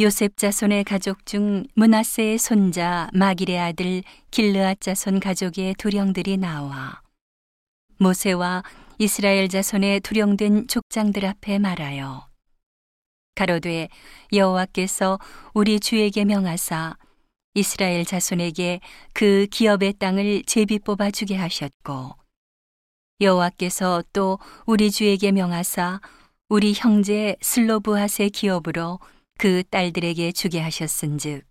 요셉 자손의 가족 중 문하세의 손자 마길의 아들 길르앗 자손 가족의 두령들이 나와 모세와 이스라엘 자손의 두령된 족장들 앞에 말하여 가로되 여호와께서 우리 주에게 명하사 이스라엘 자손에게 그 기업의 땅을 제비 뽑아 주게 하셨고 여호와께서 또 우리 주에게 명하사 우리 형제 슬로브핫의 기업으로 그 딸들에게 주게 하셨은즉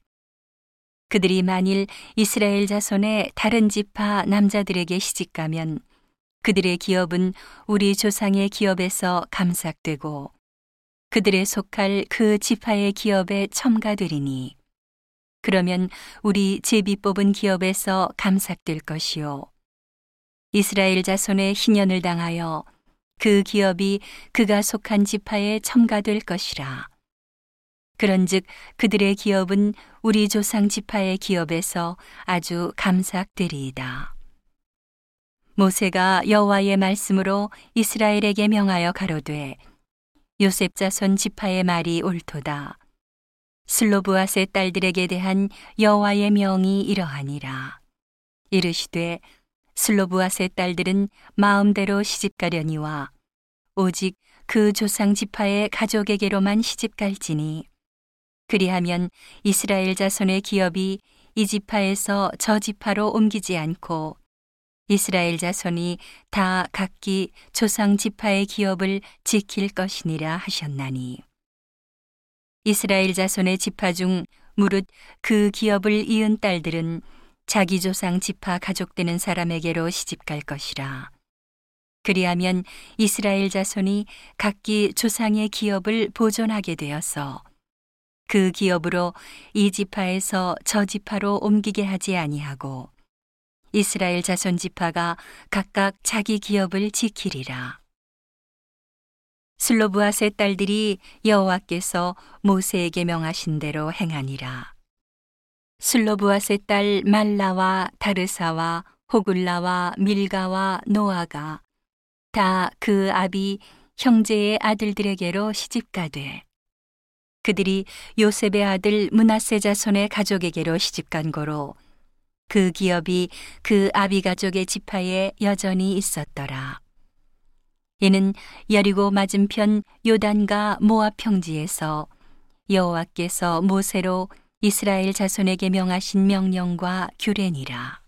그들이 만일 이스라엘 자손의 다른 지파 남자들에게 시집가면 그들의 기업은 우리 조상의 기업에서 감삭되고 그들의 속할 그 지파의 기업에 첨가되리니 그러면 우리 제비 뽑은 기업에서 감삭될 것이요. 이스라엘 자손의 희년을 당하여 그 기업이 그가 속한 지파에 첨가될 것이라 그런즉 그들의 기업은 우리 조상 지파의 기업에서 아주 감삭되리이다. 모세가 여호와의 말씀으로 이스라엘에게 명하여 가로되 요셉 자손 지파의 말이 옳도다. 슬로브앗의 딸들에게 대한 여호와의 명이 이러하니라. 이르시되 슬로브앗의 딸들은 마음대로 시집가려니와 오직 그 조상 지파의 가족에게로만 시집갈지니 그리하면 이스라엘 자손의 기업이 이 지파에서 저 지파로 옮기지 않고 이스라엘 자손이 다 각기 조상 지파의 기업을 지킬 것이니라 하셨나니. 이스라엘 자손의 지파 중 무릇 그 기업을 이은 딸들은 자기 조상 지파 가족되는 사람에게로 시집갈 것이라. 그리하면 이스라엘 자손이 각기 조상의 기업을 보존하게 되어서 그 기업으로 이 지파에서 저 지파로 옮기게 하지 아니하고 이스라엘 자손 지파가 각각 자기 기업을 지키리라. 슬로브앗의 딸들이 여호와께서 모세에게 명하신 대로 행하니라. 슬로브앗의 딸 말라와 다르사와 호굴라와 밀가와 노아가 다 그 아비 형제의 아들들에게로 시집가되 그들이 요셉의 아들 문하세 자손의 가족에게로 시집간 거로 그 기업이 그 아비 가족의 지파에 여전히 있었더라. 이는 여리고 맞은편 요단과 모압 평지에서 여호와께서 모세로 이스라엘 자손에게 명하신 명령과 규례니라.